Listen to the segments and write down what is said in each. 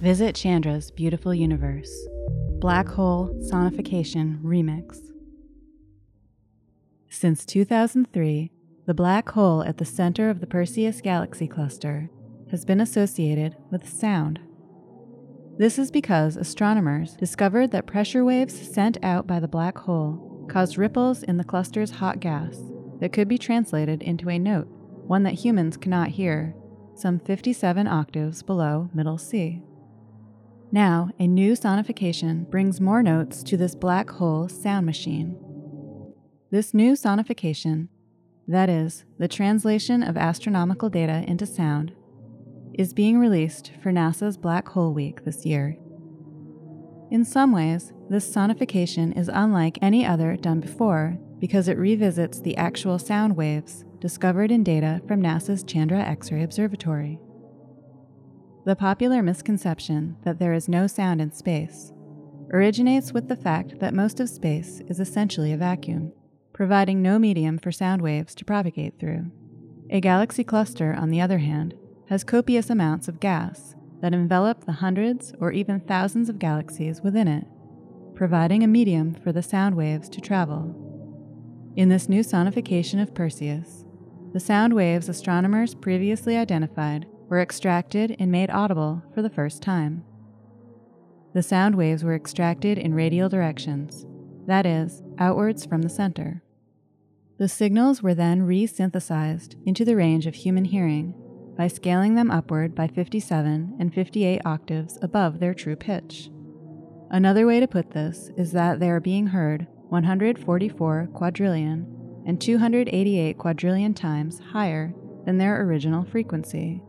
Visit Chandra's Beautiful Universe. Black Hole Sonification Remix. Since 2003, the black hole at the center of the Perseus galaxy cluster has been associated with sound. This is because astronomers discovered that pressure waves sent out by the black hole caused ripples in the cluster's hot gas that could be translated into a note, one that humans cannot hear, some 57 octaves below middle C. Now, a new sonification brings more notes to this black hole sound machine. This new sonification, that is, the translation of astronomical data into sound, is being released for NASA's Black Hole Week this year. In some ways, this sonification is unlike any other done before because it revisits the actual sound waves discovered in data from NASA's Chandra X ray Observatory. The popular misconception that there is no sound in space originates with the fact that most of space is essentially a vacuum, providing no medium for sound waves to propagate through. A galaxy cluster, on the other hand, has copious amounts of gas that envelop the hundreds or even thousands of galaxies within it, providing a medium for the sound waves to travel. In this new sonification of Perseus, the sound waves astronomers previously identified were extracted and made audible for the first time. The sound waves were extracted in radial directions, that is, outwards from the center. The signals were then resynthesized into the range of human hearing by scaling them upward by 57 and 58 octaves above their true pitch. Another way to put this is that they are being heard 144 quadrillion and 288 quadrillion times higher than their original frequency.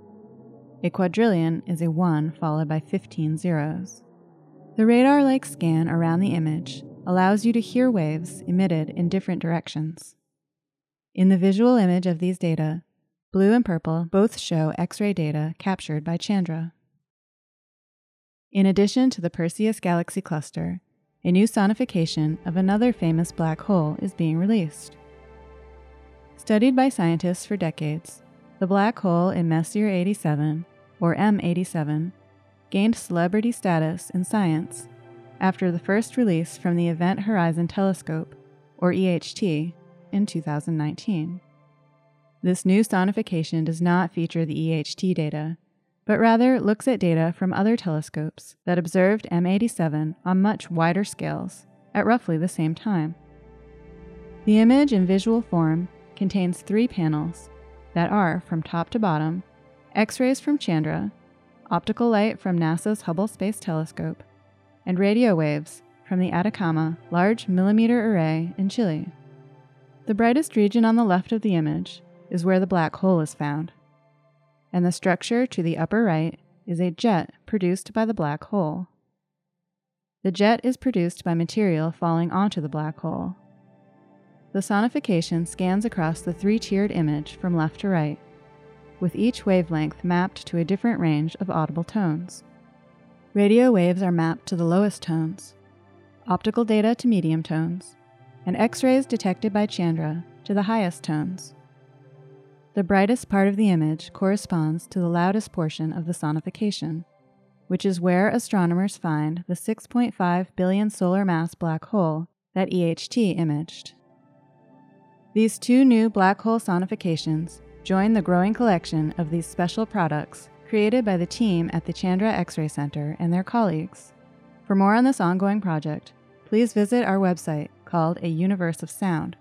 A quadrillion is a 1 followed by 15 zeros. The radar like scan around the image allows you to hear waves emitted in different directions. In the visual image of these data, Blue and purple both show X ray data captured by Chandra. In addition to the Perseus galaxy cluster, a new sonification of another famous black hole is being released. Studied by scientists for decades, the black hole in Messier 87, or M87, gained celebrity status in science after the first release from the Event Horizon Telescope, or EHT, in 2019. This new sonification does not feature the EHT data, but rather looks at data from other telescopes that observed M87 on much wider scales at roughly the same time. The image in visual form contains three panels that are, from top to bottom, X rays from Chandra, optical light from NASA's Hubble Space Telescope, and radio waves from the Atacama Large Millimeter Array in Chile. The brightest region on the left of the image is where the black hole is found, and the structure to the upper right is a jet produced by the black hole. The jet is produced by material falling onto the black hole. The sonification scans across the three tiered image from left to right, with each wavelength mapped to a different range of audible tones. Radio waves are mapped to the lowest tones, optical data to medium tones, and X rays detected by Chandra to the highest tones. The brightest part of the image corresponds to the loudest portion of the sonification, which is where astronomers find the 6.5 billion solar mass black hole that EHT imaged. These two new black hole sonifications join the growing collection of these special products created by the team at the Chandra X ray Center and their colleagues. For more on this ongoing project, please visit our website called A Universe of Sound